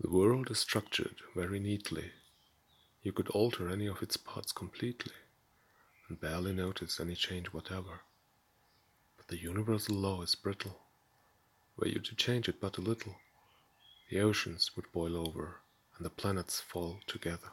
The world is structured very neatly. You could alter any of its parts completely and barely notice any change whatever. But the universal law is brittle. Were you to change it but a little, the oceans would boil over and the planets fall together.